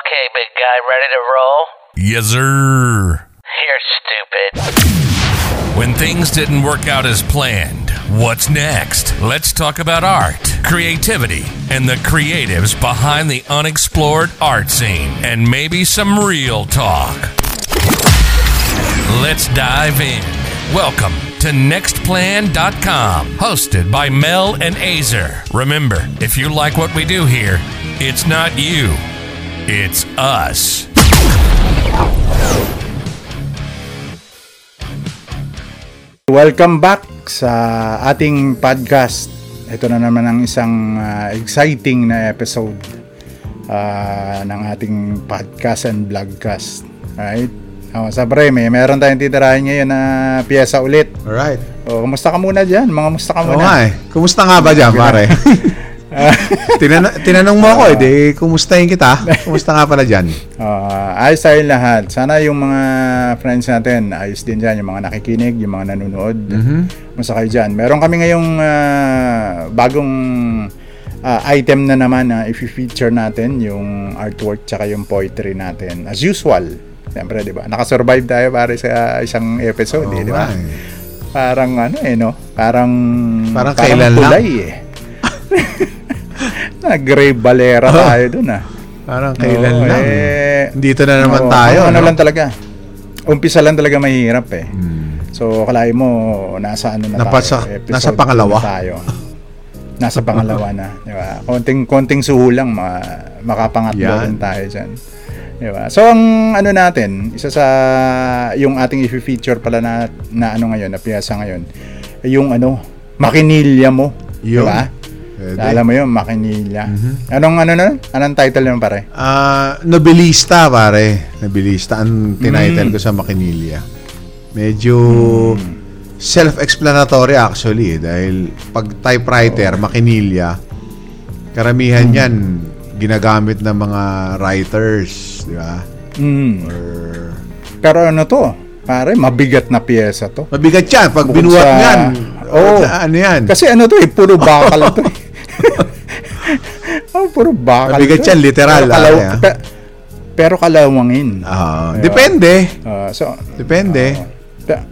Okay, big guy, ready to roll? Yes, sir. You're stupid. When things didn't work out as planned, what's next? Let's talk about art, creativity, and the creatives behind the unexplored art scene, and maybe some real talk. Let's dive in. Welcome to NextPlan.com, hosted by Mel and Azer. Remember, if you like what we do here, it's not you, it's us. Welcome back sa ating podcast. Ito na naman ang isang ah, exciting na episode ah, ng ating podcast and vlogcast. Alright? Oh, sa pre, may meron tayong titirahin ngayon na piyesa ulit. Alright. O, kumusta ka muna dyan? Mga musta ka muna? nga eh. Kumusta nga ba dyan, pare? Tinan- tinanong mo ako eh, di kumustahin kita. Kumusta nga pala dyan? Ah, ayos tayo lahat. Sana yung mga friends natin, ayos din dyan. Yung mga nakikinig, yung mga nanonood. Musta kayo dyan. Meron kami ngayong ah, bagong ah, item na naman na i-feature natin, yung artwork tsaka yung poetry natin. As usual. Siyempre, di ba? Nakasurvive tayo pare sa isang episode, Oo eh, di ba? eh. Parang ano eh, no? Parang... Parang kailan lang. tulay, eh. Nag-grave balera tayo dun, ah. Parang kailan Oo, lang. eh, Dito na naman Oo, tayo. Ano no? lang talaga. Umpisa lang talaga mahirap eh. Hmm. So, kalahin mo, nasa ano na Napasa- tayo. nasa pangalawa. na tayo. Nasa pangalawa na. Di ba? Konting, konting suho lang, ma, makapangatlo rin tayo dyan. Di ba? So, ang ano natin, isa sa, yung ating i-feature pala na, na ano ngayon, na piyasa ngayon, ay yung ano, makinilya mo. Di Yun. ba? Pwede. Alam mo yun, makinilya. Anong ano na? Anong title yun pare? Ah, nobilista, pare. Nobilista ang tinitle Mm. ko sa Makinilya. Medyo self-explanatory actually eh, dahil pag typewriter, Makinilya, karamihan yan ginagamit ng mga writers, di ba? Mm. Or Pero ano to? Pare, mabigat na piyesa to. Mabigat yan. Pag sa- yan. Sa- ano yan? Kasi ano to eh, puro bakal to eh. oh, puro bakal Mabigat yan, literal, Pero, kalaw- ah, pe- pero kalawangin. Ah, Diba? depende. Ah, so, Depende. ta-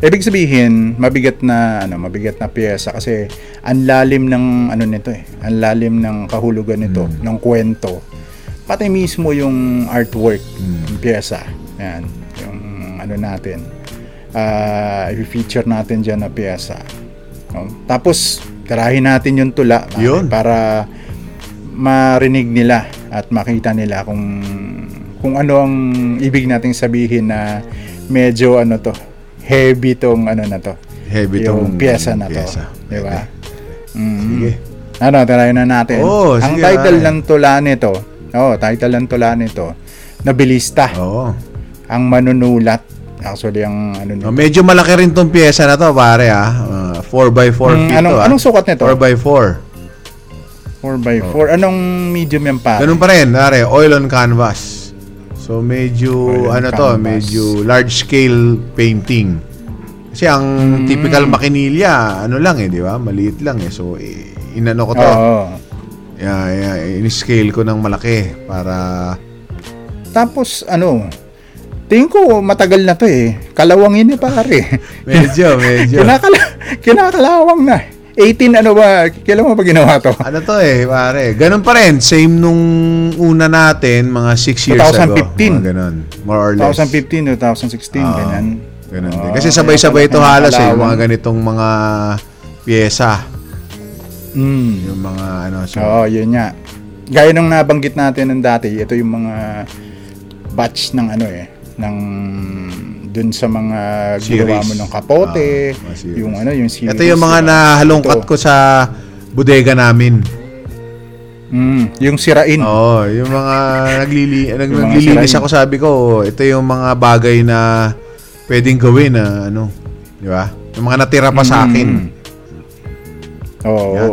ibig sabihin, mabigat na ano, mabigat na piyesa kasi ang lalim ng ano nito eh. Ang lalim ng kahulugan nito, Hmm. ng kwento. Pati mismo yung artwork, Hmm. yung piyesa. Yan, yung ano natin. Ah, i-feature natin diyan na piyesa. No? Tapos tirahin natin yung tula pare, Yun. para marinig nila at makita nila kung kung ano ang ibig nating sabihin na medyo ano to heavy tong ano na to Heavy yung tong piyesa na piyesa. to di ba Mm. Sige. ano tirahin na natin Oo, ang sige, title pare. ng tula nito oh title ng tula nito Nabilista Oo. ang manunulat actually ang ano nito Oh, medyo malaki rin tong piyesa na to, pare ah. Uh, 4x4 Mm, feet anong to, ah. anong sukat nito 4x4. 4x4 anong medium yan pa Ganun pa rin, pare, oil on canvas. So medyo Oil ano to, canvas. medyo large scale painting. Kasi ang Hmm. typical makinilya, ano lang eh, di ba? Maliit lang eh. So inano ko to. Oo. Yeah, yeah, in-scale ko ng malaki para Tapos ano, tingin ko matagal na to eh. Kalawangin eh pare. medyo, medyo. Kinakala kinakalawang na. 18 ano ba? Kailan mo ba ginawa to? ano to eh, pare. Ganun pa rin. Same nung una natin, mga 6 years ago. 2015. Mga ganun. More or less. 2015 2016 Oo. ganyan. Ganun din. Oo, Kasi sabay-sabay ito halos eh. Mga ganitong mga pyesa. Mm. Yung mga ano. So, Oo, yun nga. Gaya nung nabanggit natin ng dati, ito yung mga batch ng ano eh, ng dun sa mga ginawa Series. mo ng kapote, Ah, mga yung ano, yung series. ito yung mga nahalungkat Ito. ko sa bodega namin. Mm, yung sirain. Oo, yung mga naglili nag, Yung mga naglilinis sirain. ako sabi ko, ito yung mga bagay na pwedeng gawin na ano, di ba? Yung mga natira pa sa akin. Mm. Oo. Yan.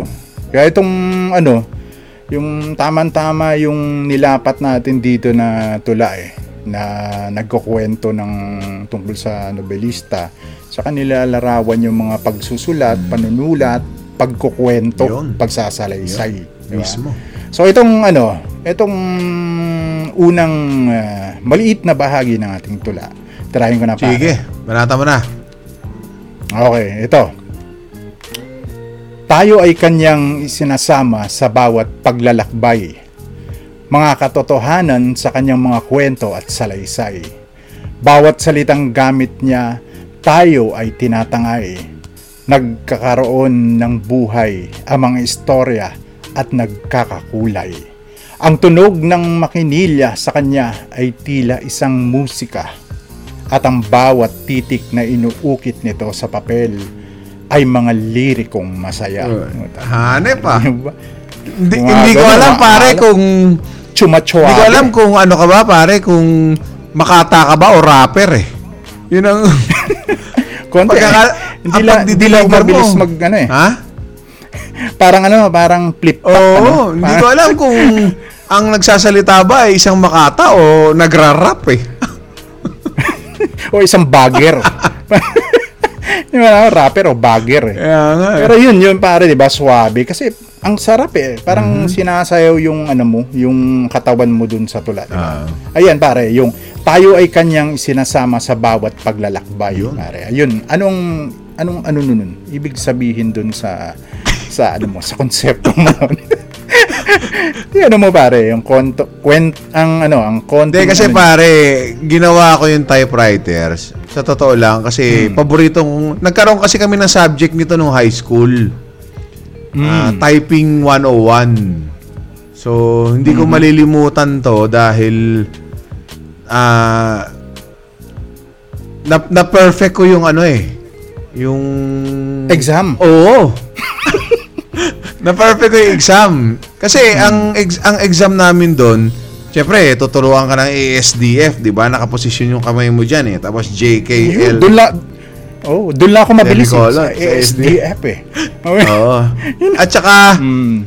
Kaya itong ano, yung tamang-tama yung nilapat natin dito na tula eh na nagkukwento ng tungkol sa nobelista sa kanila larawan yung mga pagsusulat, panunulat, pagkukwento, Yun. pagsasalaysay. di ba? Mismo. So itong ano, Itong unang ah, maliit na bahagi ng ating tula. Tirahin ko na pare. Sige, banata mo na. Okay, ito. Tayo ay kanyang isinasama sa bawat paglalakbay. Mga katotohanan sa kanyang mga kwento at salaysay. Bawat salitang gamit niya, tayo ay tinatangay. Nagkakaroon ng buhay ang mga istorya at nagkakakulay. Ang tunog ng makinilya sa kanya ay tila isang musika at ang bawat titik na inuukit nito sa papel ay mga lirikong masaya. Hanep ah. Diba? Hindi, hindi ko alam pare kung Chumachua. hindi ko alam kung ano ka ba pare kung makata ka ba o rapper eh. Yun ang Konti. pagkaka- hindi ang lang, hindi lang mabilis mo. mag, ano eh. Ha? Parang ano, parang flip top. Oo, ano? hindi ko Parang- alam kung ang nagsasalita ba ay isang makata o nagrarap eh. o isang bagger. Yung ano, rapper o bagger eh. Kaya nga eh. Pero yun, yun pare, di ba, swabe. Kasi ang sarap eh. Parang Mhm. sinasayaw yung ano mo, yung katawan mo dun sa tula. Di ba? Ah. Ayan pare, yung tayo ay kanyang sinasama sa bawat paglalakbay. Pare. Ayun, anong, anong ano nun? Ibig sabihin dun sa, sa ano mo, sa konsepto mo. Yung ano mo pare, yung konto, kwent, ang ano, ang konto. Hindi kasi pare, ginawa ko yung typewriters. Sa totoo lang kasi paboritong nagkaroon kasi kami ng subject nito nung high school. Ah, typing 101. So, hindi ko malilimutan to dahil ah na, na perfect ko yung ano eh. Yung Exam. Oo. na perfect ko yung exam. Kasi ang ex- ang exam namin doon, syempre, tuturuan ka ng ASDF, 'di ba? Nakaposisyon yung kamay mo diyan eh. Tapos JKL. Doon la, oh, doon la ako mabilis eh, Telecolor, sa sa ASDF eh. Oo. At saka Mm.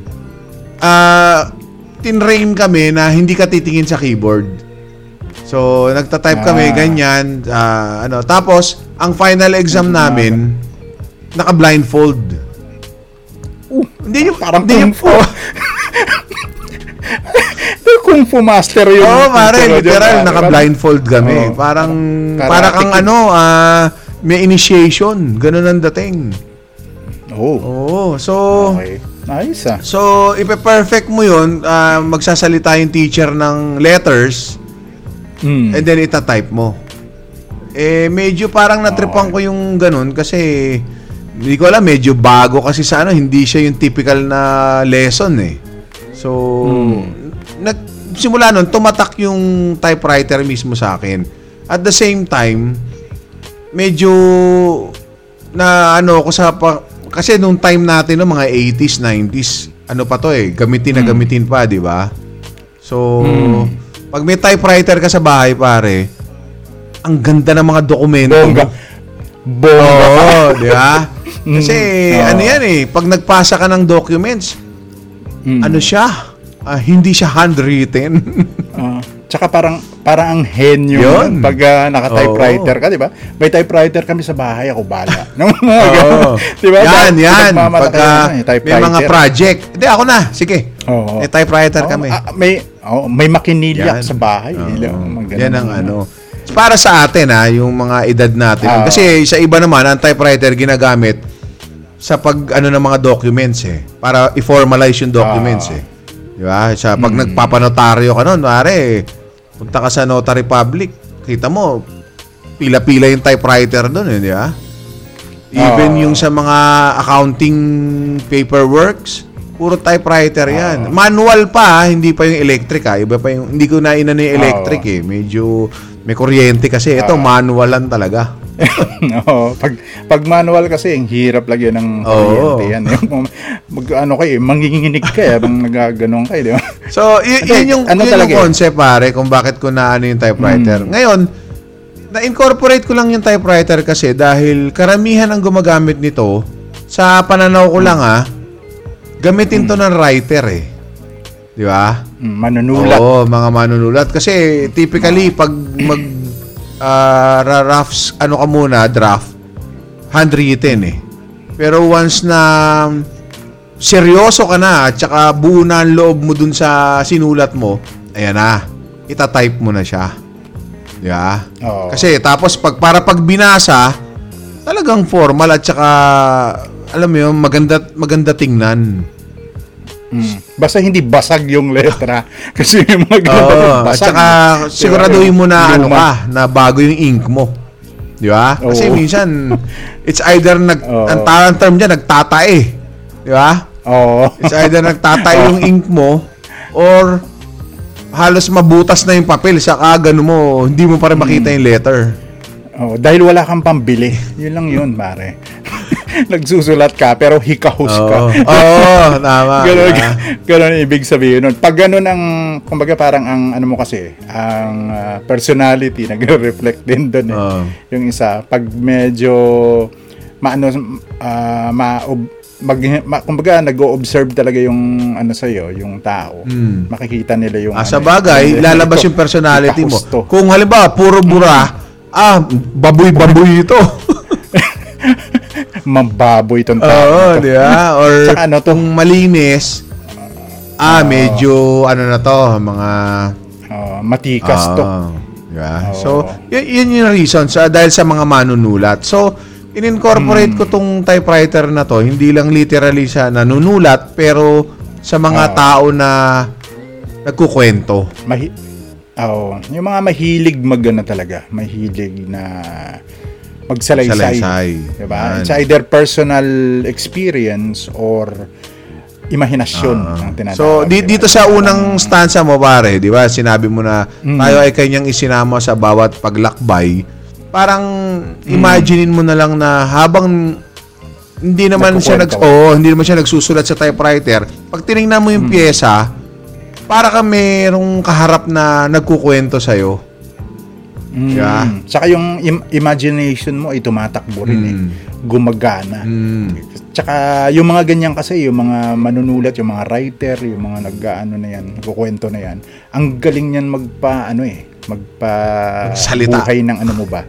ah tinrain kami na hindi ka titingin sa keyboard. So, nagta-type kami Ah. ganyan, ah, ano. Tapos, ang final exam namin naka-blindfold. Uh, Hindi yung parang hindi yung kung fu. Kung fu master yung Oo, pare, intro dyan, literal, pare. naka-blindfold kami. Oo. Parang, Karate para kang ano, ah, may initiation. Ganun ang dating. Oo. Oo, so, Okay. Nice ah. so, ipe-perfect mo yun, ah, magsasalita yung teacher ng letters, Mm. and then itatype mo. Eh, medyo parang natripan ko yung ganun kasi, hindi ko alam, medyo bago kasi sa ano, hindi siya yung typical na lesson eh. So, nag, simula nun, tumatak yung typewriter mismo sa akin. At the same time, medyo na ano ako sa pa, kasi nung time natin no mga 80s, 90s, ano pa to eh, gamitin na gamitin pa, di ba? So, pag may typewriter ka sa bahay, pare, ang ganda ng mga dokumento. Bongga. Bongga. Oo, di ba? Kasi Oo. ano yan eh, pag nagpasa ka ng documents, Mm. ano siya? Ah, hindi siya handwritten. Ah, tsaka parang parang ang henyo Yun. pag ah, naka-typewriter ka, di ba? May typewriter kami sa bahay, ako bala. Mga ganun. Oo. di ba? Yan, yan. yun, eh, may mga project. Hindi, ako na. Sige. Oo. May typewriter Oo, kami. ah, may oh, may makinilyak Yan. sa bahay. Mga ganun. Yan ang ano. Para sa atin ha, yung mga edad natin. Ah. Kasi sa iba naman, ang typewriter ginagamit sa pag ano ng mga documents eh. Para i-formalize yung documents Ah. eh. Di ba? Sa Hmm. pag nagpapanotaryo ka nun, pare, punta ka sa notary public, kita mo, pila-pila yung typewriter doon eh, di ba? Even Ah. yung sa mga accounting paperworks, puro typewriter yan. Manual pa, ah, hindi pa yung electric ah. Iba pa yung, hindi ko na inano yung electric eh. Medyo may kuryente kasi. Ito, manualan talaga. Oo, pag pag manual kasi ang hirap lagyan ng Oo. kuryente yan. Yung mag ano kayo, manginginig ka eh, habang nagaganon kayo, di ba? So, y- yun yung, ano yun talaga yung eh. concept pare kung bakit ko na ano yung typewriter. Ngayon, na-incorporate ko lang yung typewriter kasi dahil karamihan ang gumagamit nito sa pananaw ko lang ah, gamitin to ng writer eh. Di ba? Mm, manunulat. Oo, mga manunulat. Kasi typically, pag mag ah, ra- drafts, ano ka muna, draft, handwritten eh. Pero once na seryoso ka na at saka buo na ang loob mo dun sa sinulat mo, ayan na, itatype mo na siya. Di ba? Kasi tapos pag para pag binasa, talagang formal at saka alam mo yun, maganda maganda tingnan. Mm. Basta hindi basag yung letra. Kasi yung mga ganun, at basag. saka ba? siguraduhin mo na ano ka, na bago yung ink mo. Di ba? Kasi Oo. minsan it's either nag Oo. ang tawag term diyan nagtatae. Di ba? Oo. It's either nagtatae yung ink mo or halos mabutas na yung papel saka ganun mo, hindi mo pa rin makita Hmm. yung letter. Oo, dahil wala kang pambili. Yun lang yun, pare. Nagsusulat ka, pero hikahos ka. Oo, Oo, tama. Ganun, diba? ganun ibig sabihin nun. Pag ganun ang, kumbaga parang ang ano mo kasi, ang ah, personality, nagre-reflect din doon eh. Oo. Yung isa, pag medyo, maano, ah, ma, mag, ma, kumbaga nag-o-observe talaga yung ano sa'yo, yung tao. Hmm. Makikita nila yung Ah, ano, sa bagay, yung- lalabas yung personality mo. Kung halimbawa, puro bura, ah, baboy-baboy ito. Mambaboy itong tao. Oo, di ba? Or ano to? kung malinis, ah, medyo, ano na to, mga... Oo, matikas to. Ah, di ba? Oo. So, yun, yun yung reason. So, dahil sa mga manunulat. So, in-incorporate ko tong typewriter na to. Hindi lang literally siya nanunulat, pero sa mga Oo. tao na nagkukwento. Mahi oh, yung mga mahilig magana talaga, mahilig na magsalaysay. Salaysay. Diba? Yan. It's either personal experience or imahinasyon ang tinatawag. So, di, diba? dito sa unang stanza mo, pare, di ba, sinabi mo na Mm. tayo ay kanyang isinama sa bawat paglakbay. Parang imaginein mo na lang na habang hindi naman siya nag Nagkukwento. oh, hindi naman siya nagsusulat sa typewriter. Pag tiningnan mo yung Mm. pyesa, para ka merong kaharap na nagkukwento sa Mm. Yeah. Tsaka yung im- imagination mo ay tumatakbo rin eh. Mm. Gumagana. Mm. Tsaka yung mga ganyan kasi, yung mga manunulat, yung mga writer, yung mga nag-ano na yan, nagkukwento na yan, ang galing niyan magpa, ano eh, magpa Magsalita. buhay ng ano mo ba?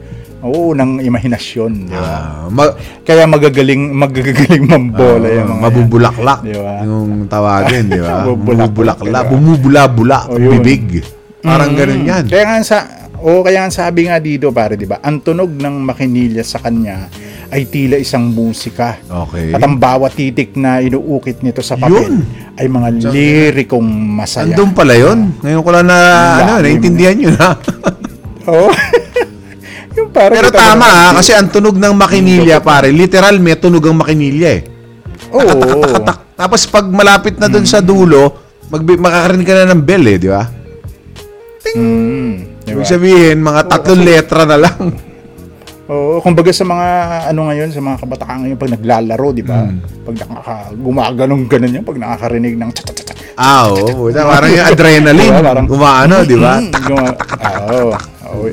Oo, ng imahinasyon, di ba? Ah, ma- Kaya magagaling, magagaling mambola ah, yung mga mabubulaklak Di ba? yung tawagin, di ba? Mabubulaklak, ba? bumubula-bula, Oh, bibig. Parang Mm. ganun yan. Kaya nga sa o kaya nga sabi nga dito pare, 'di ba? Ang tunog ng makinilya sa kanya ay tila isang musika. Okay. At ang bawat titik na inuukit nito sa papel Yun. ay mga lirikong masaya. Andun pala yun. Ngayon ko lang na, ano, naintindihan yun ha. Oo. yung parang Pero tama ha, kasi ang tunog ng makinilya pare, literal may tunog ang makinilya eh. Oo. Tapos pag malapit na dun sa dulo, mag makakarinig ka na ng bell eh, di ba? Mm, di ba? Ibig sabihin, mga tatlong letra na lang. Oo, kumbaga sa mga ano ngayon, sa mga kabataan ngayon pag naglalaro, di ba? Hmm. Pag nakaka gumaganong ganun yan, pag nakakarinig ng tsa tsa tsa, Ah, oo. parang yung adrenaline. Diba, parang- Umaano, di ba? Mm, ah, Oo. oo.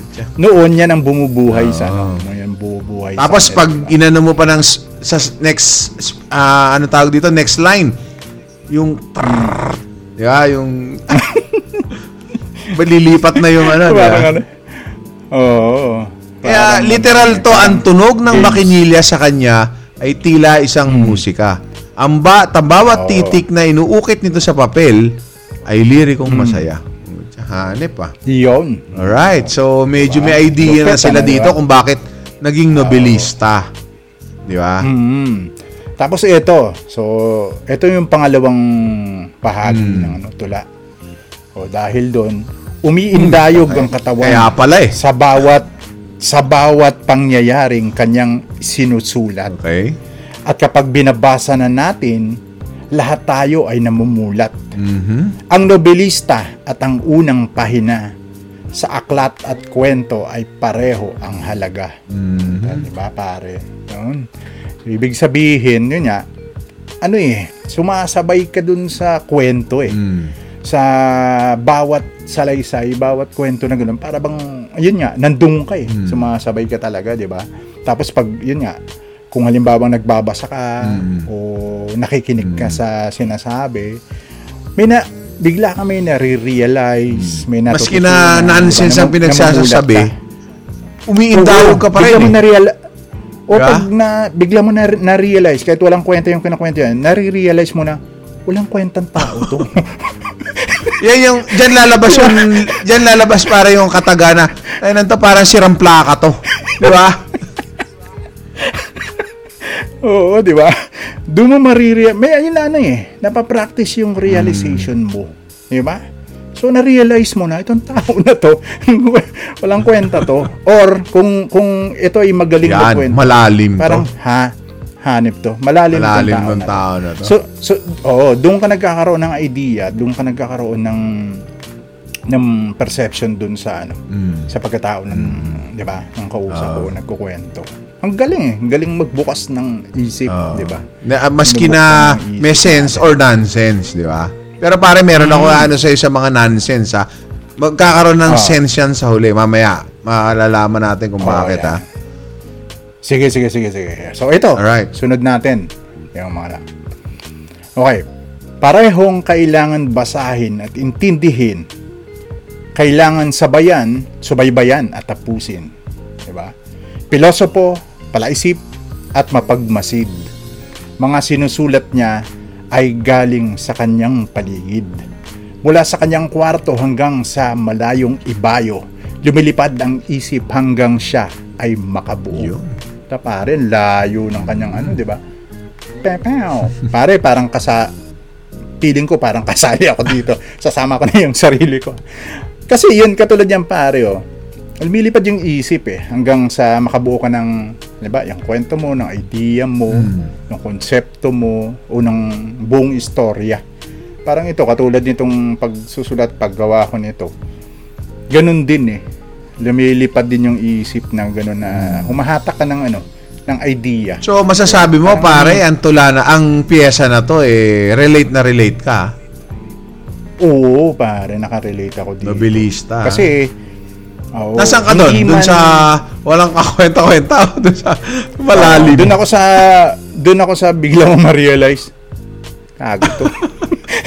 Noon yan ang bumubuhay sa ano. Noon yan bumubuhay Ah. Tapos sa pag inano mo pa ng sa next ah, ano tawag dito, next line. Yung trrrr, di ba? Yung malilipat na yung ano? Parang ano. Oo. Kaya Parang- literal to, ang tunog ng makinilya sa kanya ay tila isang musika. Ang ba, bawat Oo. titik na inuukit nito sa papel ay lirikong masaya. Hanep ah. Yun. Alright, so medyo may idea na Lupit, sila ano, dito diba? kung bakit naging nobelista. Di ba? Mm. Tapos ito. So, ito yung pangalawang bahagi Hmm. ng ano, tula. O dahil doon, umiindayog ang katawan Kaya pala eh. sa bawat sa bawat pangyayaring kanyang sinusulat. Okay. At kapag binabasa na natin, lahat tayo ay namumulat. Mhm. Ang nobelista at ang unang pahina sa aklat at kwento ay pareho ang halaga. Mhm. Di ba pare? Yun. Ibig sabihin, yun nga, ano eh, sumasabay ka dun sa kwento eh. Mm. Sa bawat salaysay, bawat kwento na gano'n, para bang, yun nga, nandun ka eh. Mm. Sumasabay ka talaga, di ba? Tapos pag, yun nga, kung halimbawa nagbabasa ka Mm. o nakikinig ka sa sinasabi, may na, bigla ka may nare-realize, may Mm. Maski na nonsense ang pinagsasabi, namumulat ka. pa Bigla rin mo eh. na-real- O Diba? pag na, bigla mo na, na-realize, kahit walang kwenta yung kinakwento yan, nare-realize mo na, walang kwentang tao to. Yan yung, dyan lalabas yung, dyan lalabas para yung katagana. Ay, nanto parang sirang plaka to. Di ba? Oo, di ba? Doon mo marirealize, may ayun na ano eh, napapractice yung realization mo. Di ba? So, na-realize mo na, itong tao na to, walang kwenta to. Or, kung kung ito ay magaling Yan, magkwento, malalim to. parang, ha, hanip to. Malalim, Malalim tong tao, ng tao na to. So, so oo, doon ka nagkakaroon ng idea, doon ka nagkakaroon ng ng perception doon sa ano, Mm. sa pagkatao ng, 'di ba, ng kausap o nagkukwento. Ang galing eh, ang galing magbukas ng isip, Oo. 'di ba? Na, ah, maski na may sense or nonsense, di ba? Pero pare, meron ako ano sa'yo sa mga nonsense, ha? Magkakaroon ng Ah. sense yan sa huli. Mamaya, maalalaman natin kung Oh, bakit, yeah. ha? Sige, sige, sige, sige. So ito, Alright. sunod natin. Yung mga Okay. Parehong kailangan basahin at intindihin. Kailangan sabayan, subaybayan at tapusin. Diba? Pilosopo, palaisip, at mapagmasid. Mga sinusulat niya ay galing sa kanyang paligid. Mula sa kanyang kwarto hanggang sa malayong ibayo, lumilipad ang isip hanggang siya ay makabuo. Yun. Ta pare, layo ng kanyang ano, di ba? Pepew. Pare, parang kasa feeling ko parang kasali ako dito. Sasama ko na yung sarili ko. Kasi yun, katulad yan pare, oh. Lumilipad yung isip eh, hanggang sa makabuo ka ng, di ba, yung kwento mo, ng idea mo, ng konsepto mo, o ng buong istorya. Parang ito, katulad nitong pagsusulat, paggawa ko nito. Ganun din eh. Lumilipad din yung isip na ganun na humahatak ka ng ano, ng idea. So, masasabi mo, pare, ang tula na, ang pyesa na to, eh, relate na relate ka. Oo, pare, nakarelate ako dito. Nobilista. Kasi, oo, Nasaan ka doon? hindi Doon man- sa walang kakwenta-kwenta doon sa malalim? Doon ako sa doon ako sa bigla mo ma-realize. Gago to.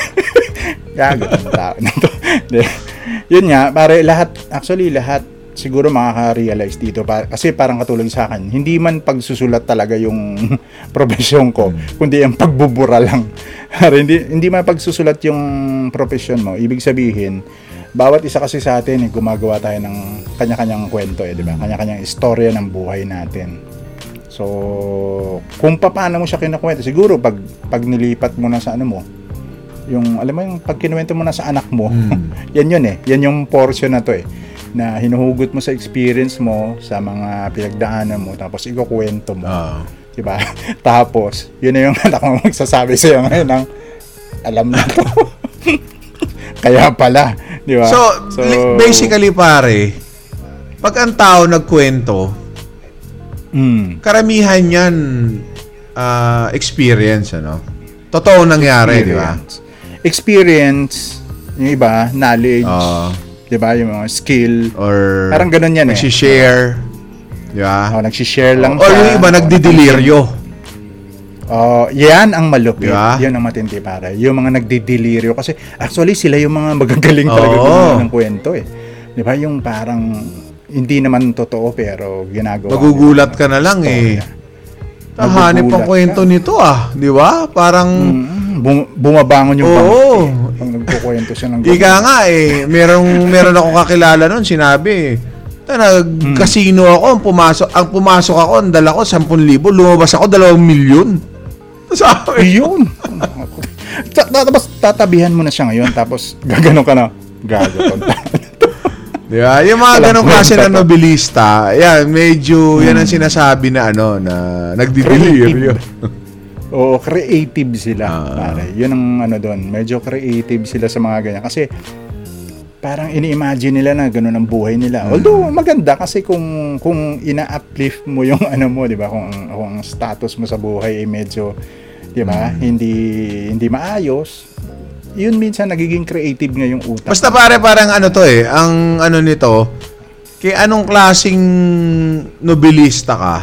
Gago tong tao na to. Yun nga, pare lahat actually lahat siguro makaka-realize dito pa, kasi parang katulad sa akin, hindi man pagsusulat talaga yung profesyon ko, kundi ang pagbubura lang. Hindi hindi man pagsusulat yung profession mo. Ibig sabihin, bawat isa kasi sa atin eh, gumagawa tayo ng kanya-kanyang kwento eh, di ba? Kanya-kanyang istorya ng buhay natin. So, kung paano mo siya kinukwento, siguro pag pag nilipat mo na sa ano mo, yung alam mo yung pag kinuwento mo na sa anak mo, yan yun eh. Yan yung portion na to eh na hinuhugot mo sa experience mo sa mga pinagdaanan mo tapos ikukwento mo. Ah. 'Di ba? Tapos, yun na yung anak mo magsasabi sa ngayon ng alam na to. Kaya pala, 'di ba? So, li- basically, pare, pag ang tao nagkwento, mm, karamihan yan ah, experience, ano? Totoo nangyari, di ba? Experience. Yung iba, knowledge, Ah, 'di ba? Yung mga skill. or Parang ganun yan eh. nagsishare, di ba? Oh, nagsi-share lang or siya. yung iba Oh, nagdideliryo. Oh, yan ang malupit. Diba? Yan ang matindi para. Yung mga nagdidelirio kasi actually sila yung mga magagaling talaga gumawa ng kwento eh. 'Di ba? Yung parang hindi naman totoo pero ginagawa. Magugulat ka na lang eh. Tahanip ang kwento ka. nito ah, di ba? Parang, Mm, bum- bumabangon yung Oo. bangke. Pag nagkukwento siya ng Ika nga eh, merong meron akong kakilala noon, sinabi, "Ta nag-casino ako, ang pumasok, ang pumasok ako, ang dala ko 10,000, lumabas ako 2 milyon." Sabi, Ayun. Ta- ta- Tapos tatabihan mo na siya ngayon tapos gagano ka na. Gago to. di ba? Yung mga Walang ganong klase kwenta na to. nobilista, yan, medyo, yan ang sinasabi na ano, na nagdideliryo. Oo, creative sila. Ah. pare. Yun ang ano doon. Medyo creative sila sa mga ganyan. Kasi parang ini-imagine nila na ganun ang buhay nila. Hmm. Although maganda kasi kung kung ina-uplift mo yung ano mo, 'di ba? Kung kung ang status mo sa buhay ay medyo 'di ba? Hmm. Hindi hindi maayos. Yun minsan nagiging creative nga yung utak. Basta pare parang ano to eh, ang ano nito, kay anong klasing nobilista ka,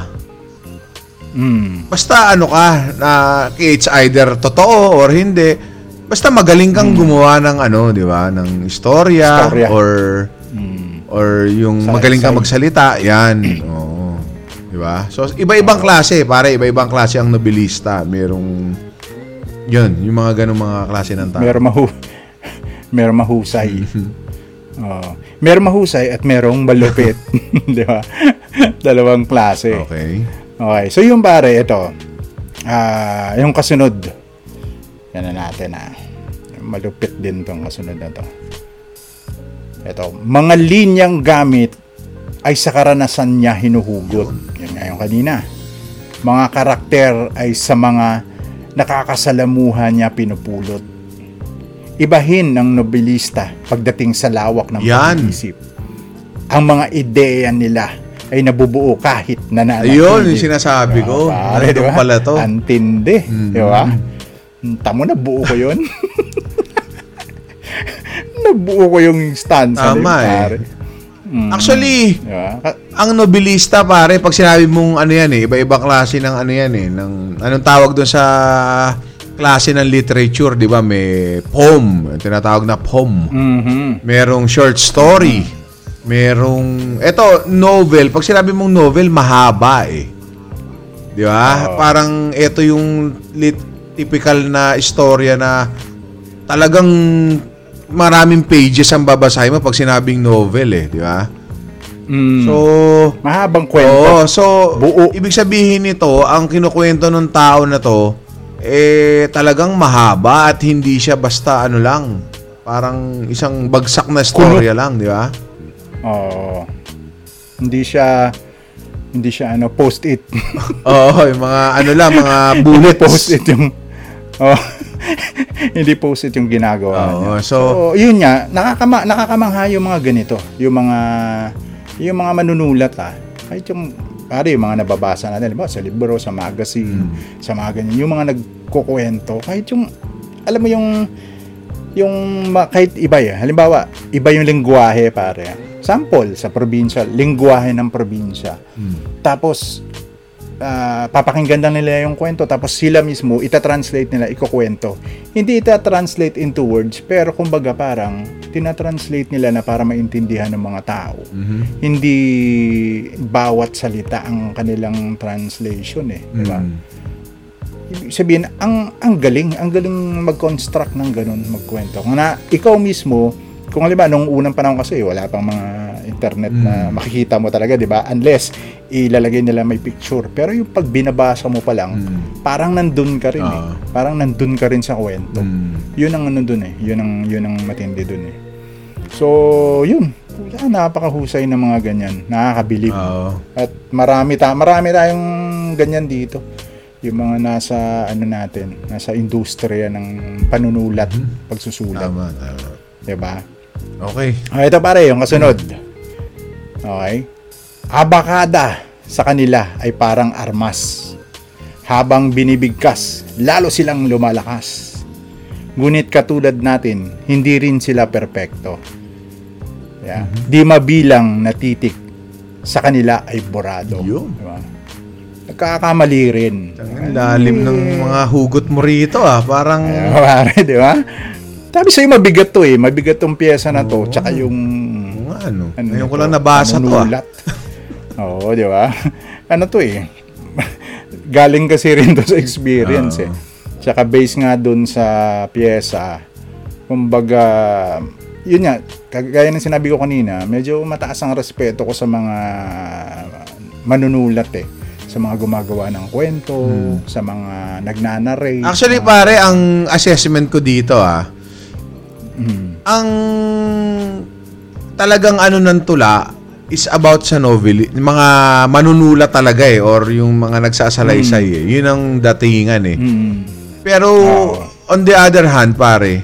Mm. basta ano ka, na it's either totoo or hindi, basta magaling kang gumawa ng ano, di ba, ng istorya, Istorya. or Mm. or yung Sa- magaling kang sa- magsalita, yan. Oo. Di ba? So, iba-ibang klase, pare. Iba-ibang klase ang nobilista. Merong, yun, yung mga ganong mga klase ng tao. Meron mahu meron mahusay. Oo. Meron mahusay at merong malupit. Di ba? Dalawang klase. Okay. Okay. So yung pare, ito. Ah, yung kasunod. Yan na natin ah. Malupit din tong kasunod na to. Ito. Mga linyang gamit ay sa karanasan niya hinuhugot. Yan nga yung kanina. Mga karakter ay sa mga nakakasalamuha niya pinupulot. Ibahin ng nobilista pagdating sa lawak ng pag-iisip. Ang mga ideya nila ay nabubuo kahit nananatili. Ayun, yung sinasabi ko. Pare, di Nandun ba? pala to. Antindi, di ba? Tamo na buo ko yun. Nabuo ko yung stanza. Tama eh. pare. Mm, Actually, di ba? Ka- ang nobilista pare, pag sinabi mong ano yan eh, iba-ibang klase ng ano yan eh, ng, anong tawag doon sa klase ng literature, di ba? May poem, tinatawag na poem. Mhm. Merong short story. Merong, eto, novel. Pag sinabi mong novel, mahaba eh. Di ba? Oo. Parang ito yung lit- typical na istorya na talagang maraming pages ang babasahin mo pag sinabing novel eh. Di ba? Mm. So, Mahabang kwento. Oo, so Buo. ibig sabihin nito, ang kinukwento ng tao na to eh talagang mahaba at hindi siya basta ano lang, parang isang bagsak na storya lang, di ba? Oo. Hindi siya hindi siya ano post-it. Oo, yung mga ano lang, mga bullets. post-it yung oh, hindi post-it yung ginagawa Oo, niya. so- yun nga, nakakama, nakakamangha yung mga ganito. Yung mga yung mga manunulat ah. Kahit yung pare yung mga nababasa natin, ba sa libro, sa magazine, Hmm. sa mga ganyan, yung mga nagkukwento, kahit yung alam mo yung yung kahit iba eh. Halimbawa, iba yung lingwahe pare. Sample sa probinsya, lingwahe ng probinsya. Tapos ah, papakinggan lang nila yung kwento tapos sila mismo ita-translate nila, ikukwento. Hindi ita-translate into words pero kumbaga parang tina-translate nila na para maintindihan ng mga tao. Hindi bawat salita ang kanilang translation eh, di ba? Mm. Ibig sabihin, ang ang galing, ang galing mag-construct ng ganun, magkwento. Kung na ikaw mismo, kung halimbawa nung unang panahon kasi wala pang mga internet na Mm. makikita mo talaga, 'di ba? Unless ilalagay nila may picture. Pero yung pag binabasa mo pa lang, Mm. parang nandun ka rin eh. Ah. Parang nandun ka rin sa kwento. Mm. Yun ang ano dun eh. Yun ang yun ang matindi dun eh. So, yun. Wala, napakahusay ng mga ganyan. Nakakabilib. Oo. At marami ta marami tayong ganyan dito. Yung mga nasa ano natin, nasa industriya ng panunulat, pagsusulat, Tama, tama. 'di ba? Okay. Ah, ito pare, yung kasunod. Okay? Abakada sa kanila ay parang armas. Habang binibigkas, lalo silang lumalakas. Ngunit katulad natin, hindi rin sila perpekto. Yeah. Di mabilang na titik sa kanila ay borado. Yun. Diba? Nagkakamali rin. Ang lalim ng mga hugot mo rito ah. Parang, Ayan, pare, di ba? Sabi sa'yo, mabigat to eh. Mabigat tong pyesa na to. Tsaka yung... Oo nga, ano. ano Ngayon ko lang nabasa to ah. manunulat. Oo, di ba? ano to eh. Galing kasi rin to sa experience Oo. eh. Tsaka based nga dun sa pyesa. Kumbaga, yun nga, kagaya ng sinabi ko kanina, medyo mataas ang respeto ko sa mga manunulat eh. Sa mga gumagawa ng kwento, sa mga nagnanarrate. Hmm. Actually mga- pare, ang assessment ko dito ah, Mm. ang talagang ano ng tula is about sa novel, mga manunulat talaga eh, or yung mga nagsasalaysay eh. Yun ang datingan eh. Mm. Pero Oo. on the other hand, pare,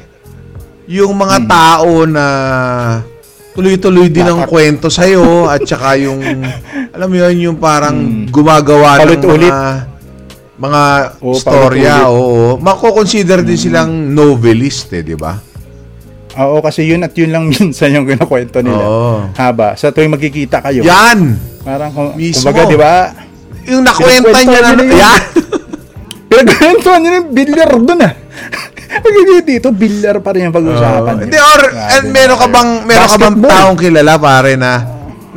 yung mga Hmm. tao na tuloy-tuloy din ang kwento sa'yo at saka yung, alam mo yun, yung parang Hmm. gumagawa ng Paulit-ulit. mga mga Oo, storya, oo. Mako-consider din silang novelist eh, di ba? Oo, kasi yun at yun lang minsan yung kinakwento nila. Oo. Haba. Sa tuwing magkikita kayo. Yan! Parang, kung, Mismo. kumbaga, di ba? Yung nakwenta Kinukwento niya na, niya yun. yan! Pinagkwentuhan nyo yung bilyar doon ah. Dito, bilyar pa rin yung pag-usapan. Oo. Hindi, or, and meron ka bang, meron ka bang Basketball. taong kilala, pare, na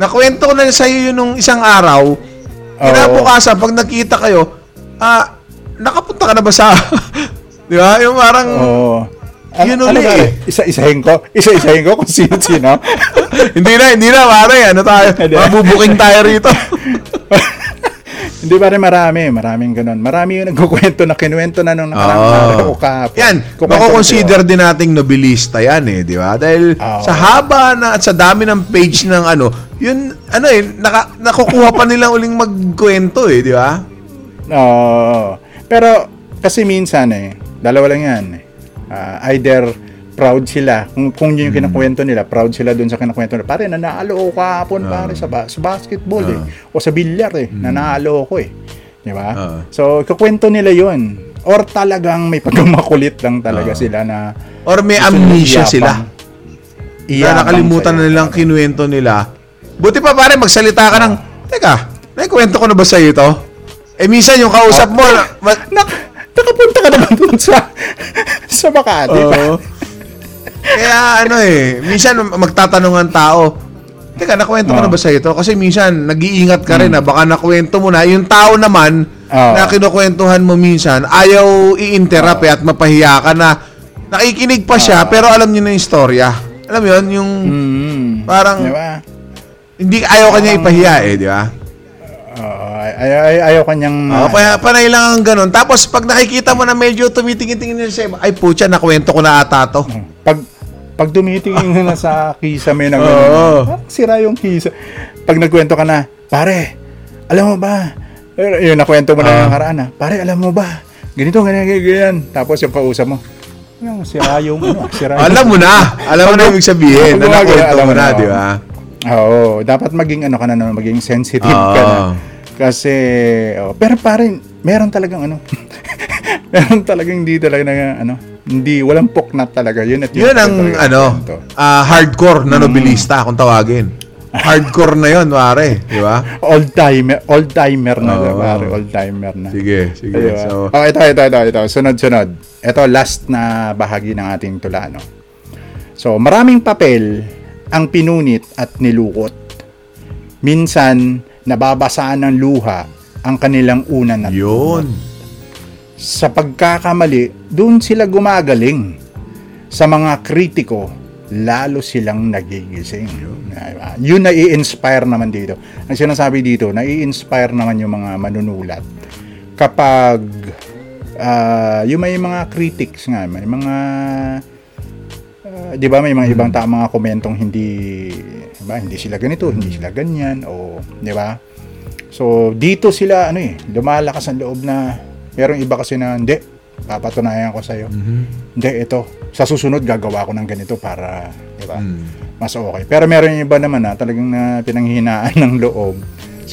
nakwento ko na sa'yo yun nung isang araw, Kinabukasan, pag nakita kayo, ah, nakapunta ka na ba sa... Di ba? Yung parang... Oo. Ano, Yun ano uli ba, eh. Isa-isahin ko. Isa-isahin ko kung sino-sino. hindi na, hindi na, pare. Ano tayo? Mabubuking tayo rito. Hindi ba rin marami, maraming ganun. Marami yung nagkukwento na kinuwento na nung nakarang Oo. araw o kahapon. Yan, Kukwento mako-consider din nating nobilista yan eh, di ba? Dahil Oo. sa haba na at sa dami ng page ng ano, yun, ano eh, naka, nakukuha pa nila uling magkwento eh, di ba? Oo. pero kasi minsan eh, dalawa lang yan. Ah, either proud sila, kung, kung yun yung Hmm. kinakwento nila, proud sila dun sa kinakwento nila. Pare, nanalo ako kahapon Ah. pare sa, ba- sa basketball eh. O sa bilyar eh, nanalo ako eh. Di ba? Ah. So, kukwento nila yun. Or talagang may pagmamakulit lang talaga Ah. sila na Or may amnesia sila. Na nakalimutan na nilang kinuwento nila. Buti pa pare, magsalita ka ng, Teka, naikwento ko na ba sa ito? Eh minsan yung kausap mo, na, Nak nakapunta ka naman dun sa sa Makati. Oo. Kaya ano eh, minsan magtatanong ang tao, Teka, nakwento ko na ba sa ito? Kasi minsan, nag-iingat ka rin na baka nakwento mo na. Yung tao naman, Oo. na kinukwentuhan mo minsan, ayaw i-interrupt eh, at mapahiya ka na nakikinig pa siya, pero alam niyo na yung istorya. Alam mo yun, yung Mm. parang, Di ba? hindi, ayaw kanya ipahiya eh, di ba? Ay, ay, ay, ayaw kanyang... Oo, kaya panay lang ang ganun. Tapos pag nakikita mo na medyo tumitingin-tingin niya siya, ay putya, nakwento ko na ata to. pag pag dumitingin ka na sa kisa may na gano'n, parang sira yung kisa. Pag nagkwento ka na, pare, alam mo ba? Yun, nakwento mo na Ah. yung karaan na, pare, alam mo ba? Ganito, ganyan, ganyan. Tapos yung kausap mo, yung sira yung, ano, sira yung... Alam mo na. Alam mo na ibig sabihin. Na Pag gumagaya, nakwento mo na, na, di ba? Oo, dapat maging ano ka na, maging sensitive ka na. Kasi, oh, pero parang, meron talagang ano, meron talagang hindi talaga na, ano, hindi, walang poknat talaga. Yun at Yun ang talaga ano, ah, hardcore Mm. na nobilista kung tawagin. Hardcore na yun, pare. Di ba? Old timer, old timer na, Oo. pare, old timer na. Sige, sige. Diba? So, oh, ito, ito, ito, ito. Sunod, sunod. Ito, last na bahagi ng ating tula, no? So, maraming papel ang pinunit at nilukot. Minsan, nababasaan ng luha ang kanilang unan at yun. sa pagkakamali, doon sila gumagaling. Sa mga kritiko, lalo silang nagigising. Yun na i-inspire naman dito. Ang sinasabi dito, na i-inspire naman yung mga manunulat. Kapag ah, yung may mga critics nga, may mga ah, 'di ba may mga ibang ta mga komentong hindi 'di ba, hindi sila ganito, hindi sila ganyan o 'di ba? So dito sila ano eh, lumalakas ang loob na merong iba kasi na hindi papatunayan ko sa iyo. Hindi ito. Sa susunod gagawa ko ng ganito para 'di ba? Mas okay. Pero meron yung iba naman na talagang na pinanghihinaan ng loob.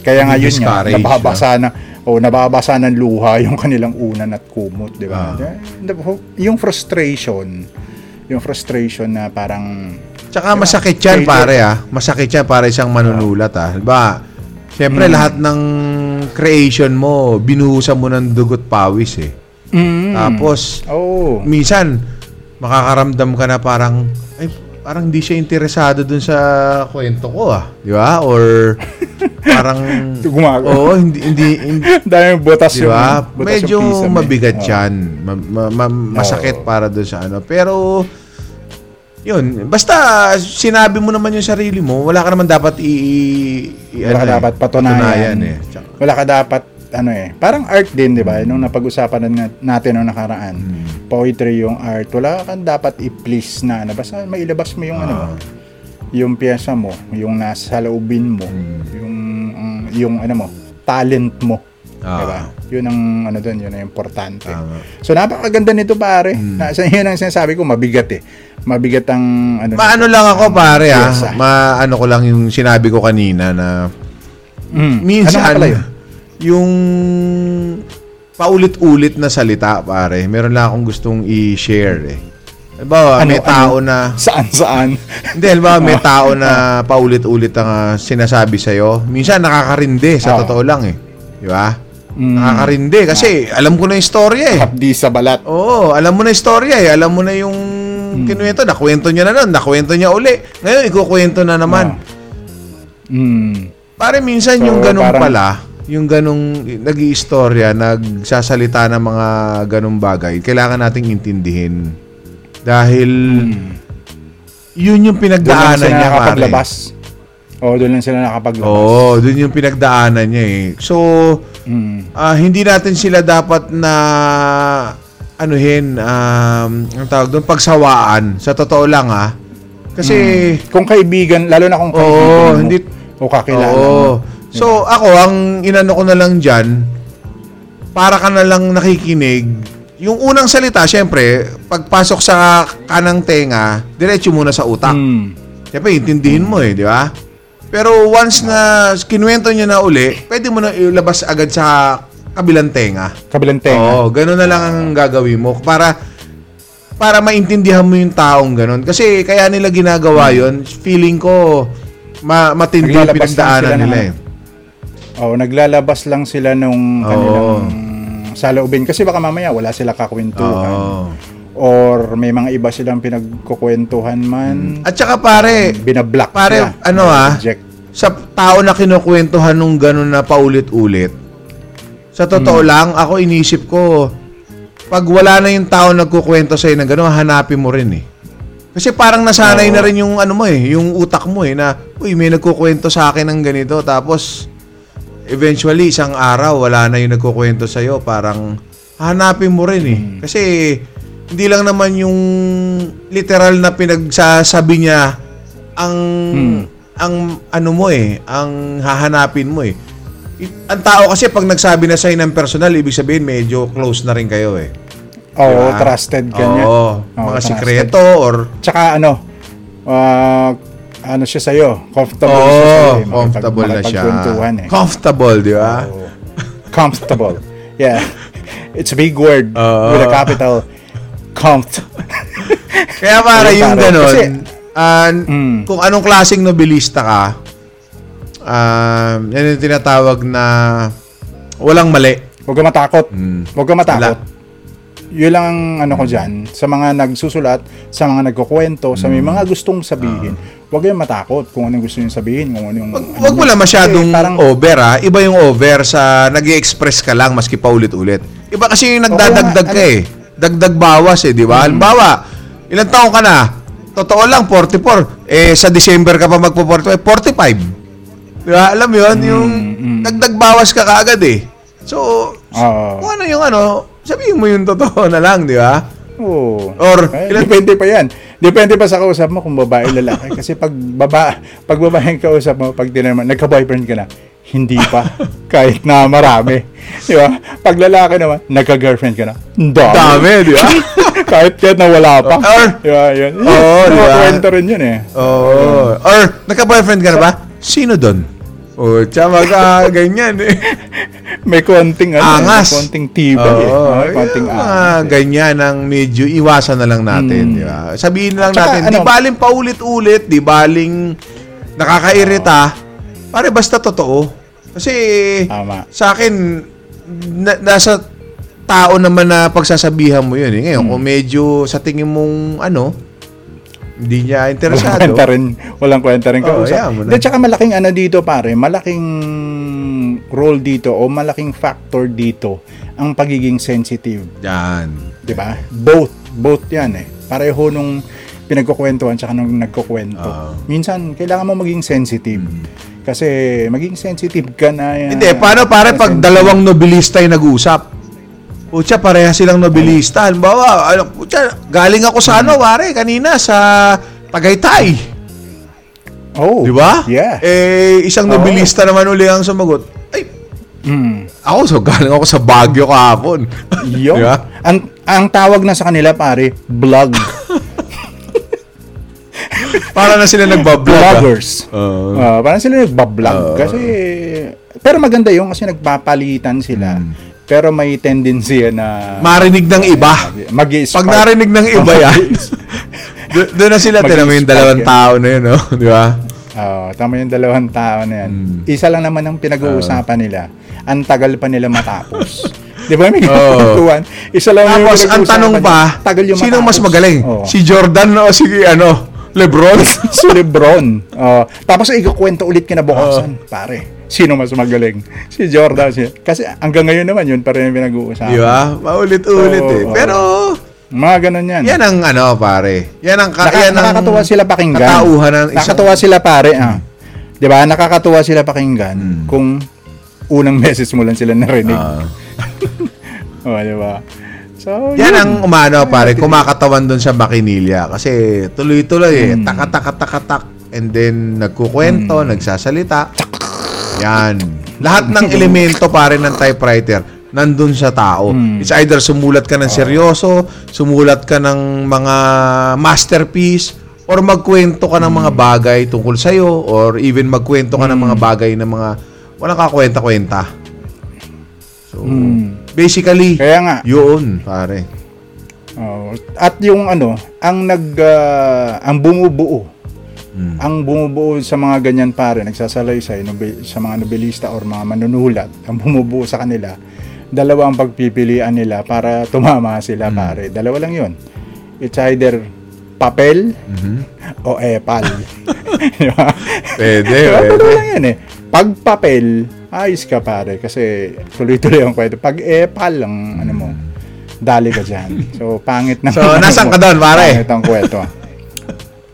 Kaya nga yun nga, nababasa na o nababasa ng luha yung kanilang unan at kumot, di ba? Ah. Yung frustration, yung frustration na parang Tsaka masakit yan, Failure. pare ah. Masakit yan para isang manunulat ah. Diba? Siyempre, Mm. lahat ng creation mo, binuhusan mo ng dugot pawis eh. mm, Tapos, oh, minsan, makakaramdam ka na parang, ay, parang hindi siya interesado dun sa kwento ko ah. Di ba? Or, parang, gumagawa. oo, hindi, hindi, hindi Dahil butas Di yung butas Medyo yung pisam, eh. mabigat Oh. yan. Ma- ma- ma- masakit Oo. para doon sa ano. Pero, yun. Basta, sinabi mo naman yung sarili mo, wala ka naman dapat i... i- Wala ka ano eh, dapat patunayan. eh. Tsaka- Wala ka dapat ano eh, parang art din, 'di ba? Nung napag-usapan na natin nung nakaraan. Hmm. Poetry yung art. Wala kang dapat i-please na ano. Basta mailabas mo yung ano mo. Ah. Yung piyesa mo, yung nasa loobin mo, Hmm. yung ang- yung ano mo, talent mo. Ah. 'Di ba? Yun ang ano doon, yun ang importante. Tama. So napakaganda nito pare. Hmm. Na, yun ang sinasabi ko, mabigat eh. Mabigat ang ano. Maano nito. lang ako pare ah. Maano ko lang yung sinabi ko kanina na Mm. minsan Ano? Yung paulit-ulit na salita pare, meron lang akong gustong i-share eh. Halimbawa, Ano, may tao na Saan saan? Hindi, halimbawa may tao na paulit-ulit ang ah, sinasabi sa'yo. Minsan nakakarindi, sa Oo. totoo lang eh. Di ba? Mm. Nakakarindi kasi alam ko na yung storya eh. Hapdi sa balat. Oo, alam mo na yung storya eh. Alam mo na yung kinuwento. Nakwento niya na nun. Nakwento niya uli. Ngayon, ikukwento na naman. Mm. Pare, minsan So, yung ganun parang- pala, yung ganong nag istorya nagsasalita ng mga ganong bagay, kailangan nating intindihin. Dahil yun yung Doon pinagdaanan sila niya, pare. Oo, doon lang sila nakapaglabas. Oo, dun yung pinagdaanan niya eh. So, Mm. ah, hindi natin sila dapat na anuhin, um, ang tawag doon, pagsawaan. Sa totoo lang ah. Kasi, Kung kaibigan, lalo na kung kaibigan mo, hindi- o kakilala Oo. mo. So, ako, ang inano ko na lang dyan, para ka na lang nakikinig. Yung unang salita, syempre, pagpasok sa kanang tenga, diretso muna sa utak. Mm. Siyempre, intindihin mo eh, di ba? Pero once na kinuwento niya na uli, pwede mo na ilabas agad sa kabilang tenga. Kabilang tenga. Oo, ganun na lang ang gagawin mo para para maintindihan mo yung taong ganun. Kasi kaya nila ginagawa yon feeling ko ma matindi yung Naglalabas lang pinagdaanan sila ng nila eh. Oo, naglalabas lang sila nung Oo. kanilang saloobin. Kasi baka mamaya wala sila kakwentuhan. Oo. Or may mga iba silang pinagkukwentuhan man. At saka pare, Binablock Hmm. Pare, sila. ano ah, Reject. sa tao na kinukwentuhan nung ganun na paulit-ulit, sa totoo Hmm. lang, ako inisip ko, pag wala na yung tao nagkukwento sa'yo ng gano'n, hanapin mo rin eh. Kasi parang nasanay Oo. na rin yung ano mo eh, yung utak mo eh, na, uy, may nagkukwento sa akin ng ganito, tapos, eventually, isang araw, wala na yung nagkukwento sa'yo, parang, hanapin mo rin eh. Hmm. Kasi, hindi lang naman yung literal na pinagsasabi niya ang Hmm. ang ano mo eh, ang hahanapin mo eh. Ang tao kasi pag nagsabi na sa'yo ng personal, ibig sabihin medyo close na rin kayo eh. Oo, Diba? trusted ka niya. Oo, Oo, mga trusted. sikreto or Tsaka ano, ah, ano siya sa'yo, comfortable siya Oo, sa'yo. eh, comfortable na siya. eh. Comfortable, di ba? Oo. comfortable. Yeah. It's a big word Oo. with a capital. Comft. Kaya para yung ganun, Kasi- ah, Mm. kung anong klaseng nobilista ka, um, yan yung tinatawag na walang mali. Huwag ka matakot. Mm. Huwag ka matakot. Wala. Yun lang ang ano ko dyan. Sa mga nagsusulat, sa mga nagkukwento, sa Mm. may mga gustong sabihin. Huwag kayong matakot kung anong gusto nyo sabihin. Kung ano yung, Wag, ano wag mo lang masyadong Kasi parang, over ah. Iba yung over sa nag express ka lang maski paulit-ulit. Iba kasi yung nagdadagdag Oo ka nga, eh. Dagdag bawas eh, di ba? Halimbawa, ilang taong ka na? Totoo lang, 44. Eh, sa December ka pa magpo-45, 45. Di ba? Alam mo yun, yung dagdag bawas ka kaagad eh. So, Oo. kung ano yung ano, sabihin mo yung totoo na lang, di ba? Oo. Or, Eh, ilan- depende pa yan. Depende pa sa kausap mo kung babae lalaki. Kasi pag baba, pag babae ang kausap mo, pag tinanong mo, nagka-boyfriend ka na, hindi pa. Kahit na marami. Di ba? Pag lalaki naman, nagka-girlfriend ka na. Dami. Dami, di ba? kahit kahit na wala pa. Or- di ba? Yun. Oo, di ba? Kwento rin yun eh. Oo. Or, nagka-boyfriend ka na ba? Sino doon? O, tsaka ka, ganyan eh. May konting ano, Angas. may konting tibay. eh. Oo, May konting yung angas. eh. ganyan ang medyo iwasan na lang natin, di ba? Sabihin lang Tsaka, natin, di ano- baling paulit-ulit, di baling nakakairita, pare basta totoo. Kasi Tama. sa akin, na- nasa tao naman na pagsasabihan mo yun. Eh. Ngayon, Hmm. kung medyo sa tingin mong ano, hindi niya Walang interesado. kwenta rin, walang kwenta rin kausap. yeah, mo na. Then, tsaka malaking ano dito pare, malaking role dito o malaking factor dito ang pagiging sensitive, Yan. 'di ba? Both, both 'yan eh. Pareho nung pinagkukwentuhan tsaka nung nagkukwento. Oo. Minsan kailangan mo maging sensitive. Kasi maging sensitive ka na yan. Hindi, paano pare pag dalawang nobilista yung nag-usap? Pucha, pareha silang nobilista. Halimbawa, ano, pucha, galing ako sa ano, pare, kanina sa Tagaytay. Oh. Di ba? Yeah. Eh, isang nobilista naman uli ang sumagot. Ay, Mm. ako, so galing ako sa Baguio kahapon. Yun. Di ba? Ang, ang tawag na sa kanila pare, vlog. Para na sila nagbablog. ah. Vloggers. Oo. Ah, parang sila nagbablog Oo. kasi pero maganda yung kasi nagpapalitan sila. Pero may tendency yan na Marinig ng iba. mag Pag narinig ng iba yan, do- doon na sila, tinan mo yung dalawang yan. tao na yun, no? Di ba? Oh, tama yung dalawang tao na yan. Hmm. Isa lang naman ang pinag-uusapan nila. Ang tagal pa nila matapos. Di ba may Oo. kwentuhan? Isa lang yung Tapos, ang tanong pa, tagal yung sino mas matapos. magaling? Oo. Si Jordan o si ano, Lebron? si Lebron. Oh, tapos ikukwento ulit kinabukasan, pare. Sino mas magaling? Si Jordan. Si, kasi hanggang ngayon naman yun pa rin yung pinag-uusapan. Di ba? Paulit-ulit Oo, eh. Pero, Mga ganun yan. yan ang ano, pare. Yan ang, ka, Naka- yan ang nakakatuwa sila pakinggan. katauhan ng isang... Nakakatuwa sila pare. Ah. 'Di ba? Nakakatuwa sila pakinggan Hmm. kung unang message mo lang sila narinig. Ah. oh, 'di ba? So, Yan yun. ang umano pare, kumakatawan doon sa makinilya kasi tuloy-tuloy eh, Hmm. taka-taka-taka-tak and then nagkukwento, Hmm. nagsasalita. Yan. Lahat ng elemento pare ng typewriter nandun sa tao. Hmm. It's either sumulat ka ng seryoso, sumulat ka ng mga masterpiece, or magkwento ka ng mga Hmm. bagay tungkol sa'yo, or even magkwento ka ng mga bagay na mga walang kakwenta-kwenta. So, basically, Hmm. Kaya nga. yun, pare. Oh, at yung ano, ang nag ah, ang bumubuo. Hmm. Ang bumubuo sa mga ganyan pare, nagsasalaysay nobe- sa mga nobelista or mga manunulat, ang bumubuo sa kanila, dalawa ang pagpipilian nila para tumama sila pare. Dalawa lang 'yon. It's either papel Mm-hmm. o epal. Di ba? Pwede, Diba? pwede. Dalawa lang yan eh. Pag papel, ayos ka pare kasi tuloy-tuloy ang kwento. Pag epal ang ano mo, dali ka dyan. So, pangit na. So, nasan ka doon, pare? Pangit ang kwento.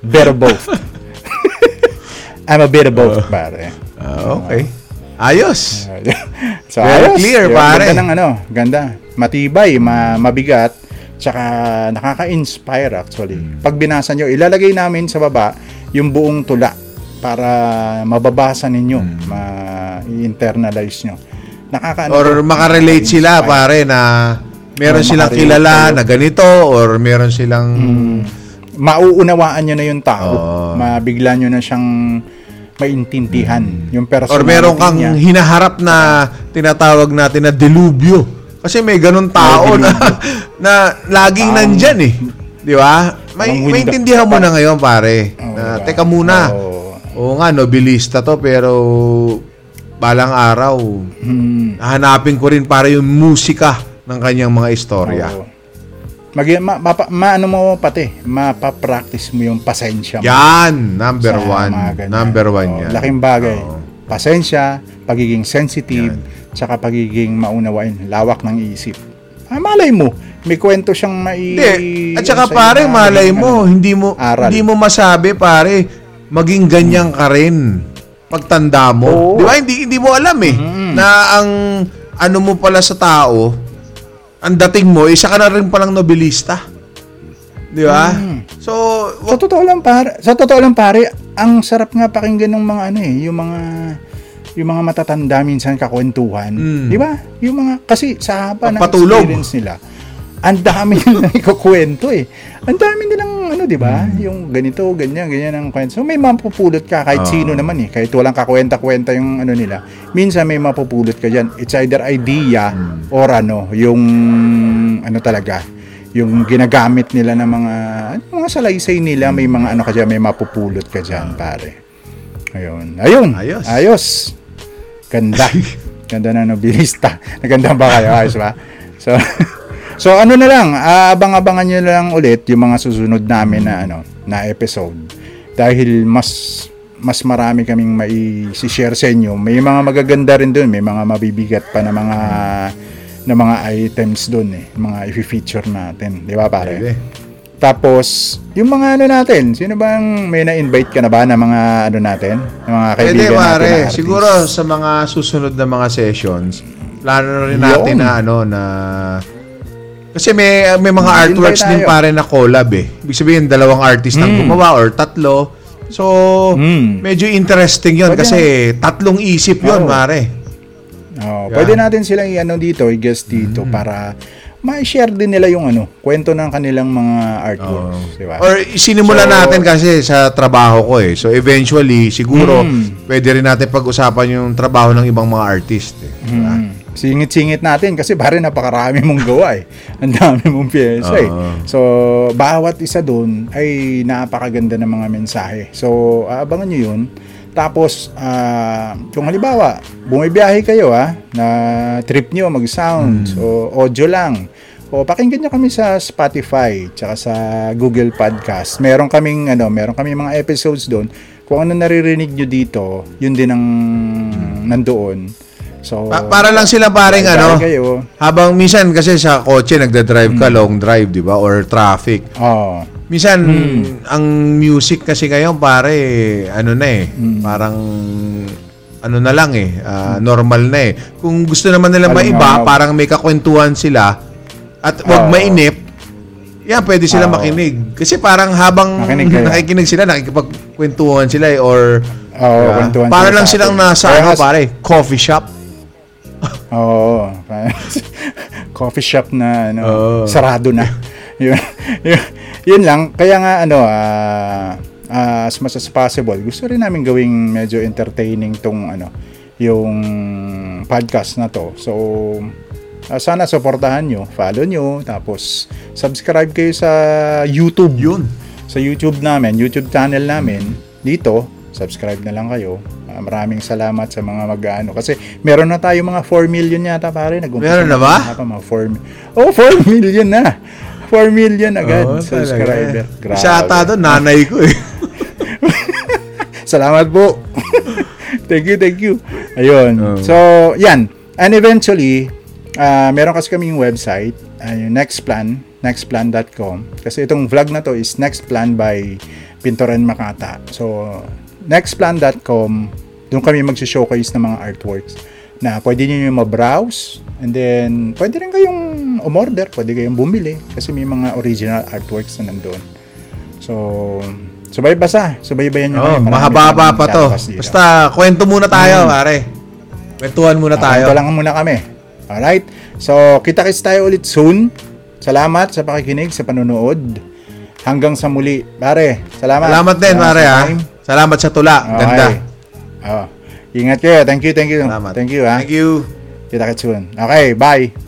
Of both. I'm a bit of both, pare. Ah, okay. Ayos. so, Very ayos. clear, Diba? pare. Ganda ng ano, ganda. Matibay, ma mabigat, tsaka nakaka-inspire actually. Hmm. Pag binasa nyo, ilalagay namin sa baba yung buong tula para mababasa ninyo, ma-internalize nyo. Nakaka Or makarelate sila, pare, na meron silang kilala na ganito, or meron silang... mauunawaan nyo na yung tao. Oo. Mabigla nyo na siyang maintindihan. Yung personality Or meron kang niya. hinaharap na tinatawag natin na delubyo. Kasi may ganun tao na, na laging nandyan eh. Di ba? May, maintindihan mo na ngayon, pare. Oo, na, teka muna. Oo nga, nobilista to, pero balang araw, Hmm. hanapin ko rin para yung musika ng kanyang mga istorya. Oo. Mag, ma, mapa- maano mo pati, mapapractice mo yung pasensya mo. Yan, number sa one. Number one yan. Laking bagay. Oo. Pasensya, pagiging sensitive, tsaka pagiging maunawain, lawak ng isip. Ah, malay mo, may kwento siyang mai... Hindi. At saka sa'yo pare, malay mo, ano, hindi mo aral. hindi mo masabi pare, maging ganyan ka rin pagtanda mo. Oo. Di ba? Hindi hindi mo alam eh na ang ano mo pala sa tao, ang dating mo, isa ka na rin palang nobilista. Di ba? So, Sa totoo lang pare, sa totoo lang pare, ang sarap nga pakinggan ng mga ano eh, yung mga yung mga matatanda minsan kakwentuhan, Mm. di ba? Yung mga kasi sa haba ng experience nila, ang dami nilang ikukwento eh. Ang dami nilang ano, di ba? Yung ganito, ganyan, ganyan ang kwento. So may mapupulot ka kahit Oo. sino naman eh, kahit walang kakwenta-kwenta yung ano nila. Minsan may mapupulot ka diyan. It's either idea or ano, yung ano talaga, yung ginagamit nila ng mga mga salaysay nila, may mga ano ka dyan, may mapupulot ka dyan, pare. Ayun. Ayun. Ayos. Ayos. Ganda. Ganda na nobilista. Naganda ba kayo? Ayos ba? So, so ano na lang, ah, abang-abangan nyo na lang ulit yung mga susunod namin na ano, na episode. Dahil mas mas marami kaming mai-share sa inyo. May mga magaganda rin doon, may mga mabibigat pa na mga na mga items doon eh, mga i-feature natin, 'di ba pare? pwede. Tapos, yung mga ano natin, sino bang may na-invite ka na ba na mga ano natin? Ng mga Pwede kaibigan natin pare, na siguro sa mga susunod na mga sessions, plano na rin natin Yun. na ano na kasi may may mga artworks din pare na collab eh. Ibig sabihin dalawang artist ang Mm. gumawa or tatlo. So, Mm. medyo interesting 'yon kasi tatlong isip 'yon, Oo. pare. Oh, Yeah. Pwede natin silang i-ano dito, i-guest dito para ma-share din nila yung ano, kwento ng kanilang mga artworks, Oo. di ba? Or sinimula So- natin kasi sa trabaho ko eh. So eventually, siguro Mm. pwede rin natin pag-usapan yung trabaho ng ibang mga artist eh. Diba? Singit-singit natin kasi pare napakarami mong gawa eh. Ang dami mong pyesa eh. Oo. So, bawat isa doon ay napakaganda ng mga mensahe. So, aabangan nyo yun. Tapos, ah, kung halimbawa, bumibiyahe kayo ha, na trip nyo mag-sound, o audio lang, o pakinggan nyo kami sa Spotify, tsaka sa Google Podcast. Meron kaming, ano, meron kaming mga episodes doon. Kung ano naririnig nyo dito, yun din ang nandoon. So, Pa- para lang sila paring ano, kayo. habang minsan kasi sa kotse nagda-drive ka long drive, 'di ba? Or traffic. oh, Minsan Hmm. ang music kasi ngayon pare ano na eh, Hmm. parang ano na lang eh, ah, normal na eh. Kung gusto naman nila Alam maiba, nga, parang may kakwentuhan sila at wag Oo. mainip, yan, pwede sila Oo. makinig. Kasi parang habang nakikinig sila, nakikipagkwentuhan sila eh, or Oo, Diba? kwentuhan para sila lang silang nasa ano pare, coffee shop. Oo. coffee shop na ano, Oo. sarado na. yun, yun, yun lang. Kaya nga ano, ah, ah, as much as possible, gusto rin namin gawing medyo entertaining tong ano, yung podcast na to. So, ah, sana supportahan nyo, follow nyo, tapos subscribe kayo sa YouTube. Yun. Sa YouTube namin, YouTube channel namin, dito, subscribe na lang kayo. Ah, maraming salamat sa mga mag-ano. Kasi meron na tayo mga 4 million yata pare. Nag-umpisa Meron na ba? Mga, mga 4, mi- oh, 4 million na. 4 million agad Oo, subscriber. talaga. Grabe. Isa ata doon, nanay ko eh. Salamat po. thank you, thank you. Ayun. Oo. So, yan. And eventually, ah meron kasi kaming website, uh, yung Nextplan, nextplan.com. Kasi itong vlog na to is Nextplan by Pintoren Makata. So, nextplan.com, doon kami mag-showcase ng mga artworks na pwede niyo yung ma-browse and then pwede rin kayong umorder, pwede kayong bumili kasi may mga original artworks na nandoon. So, subay basa, subaybayan nyo Oh, mahaba pa to. Basta kwento muna tayo, pare. Kwentuhan muna tayo. Kwento lang muna kami. Alright? So, kita-kits tayo ulit soon. Salamat sa pakikinig, sa panonood. Hanggang sa muli. Pare, salamat. Salamat din, Salamat pare ha. time. Salamat sa tula. Ang Ganda. Oh. Ingat kayo. Thank you, thank you. Salamat. Thank you ha. Thank you. Kita-kits soon. Okay, bye.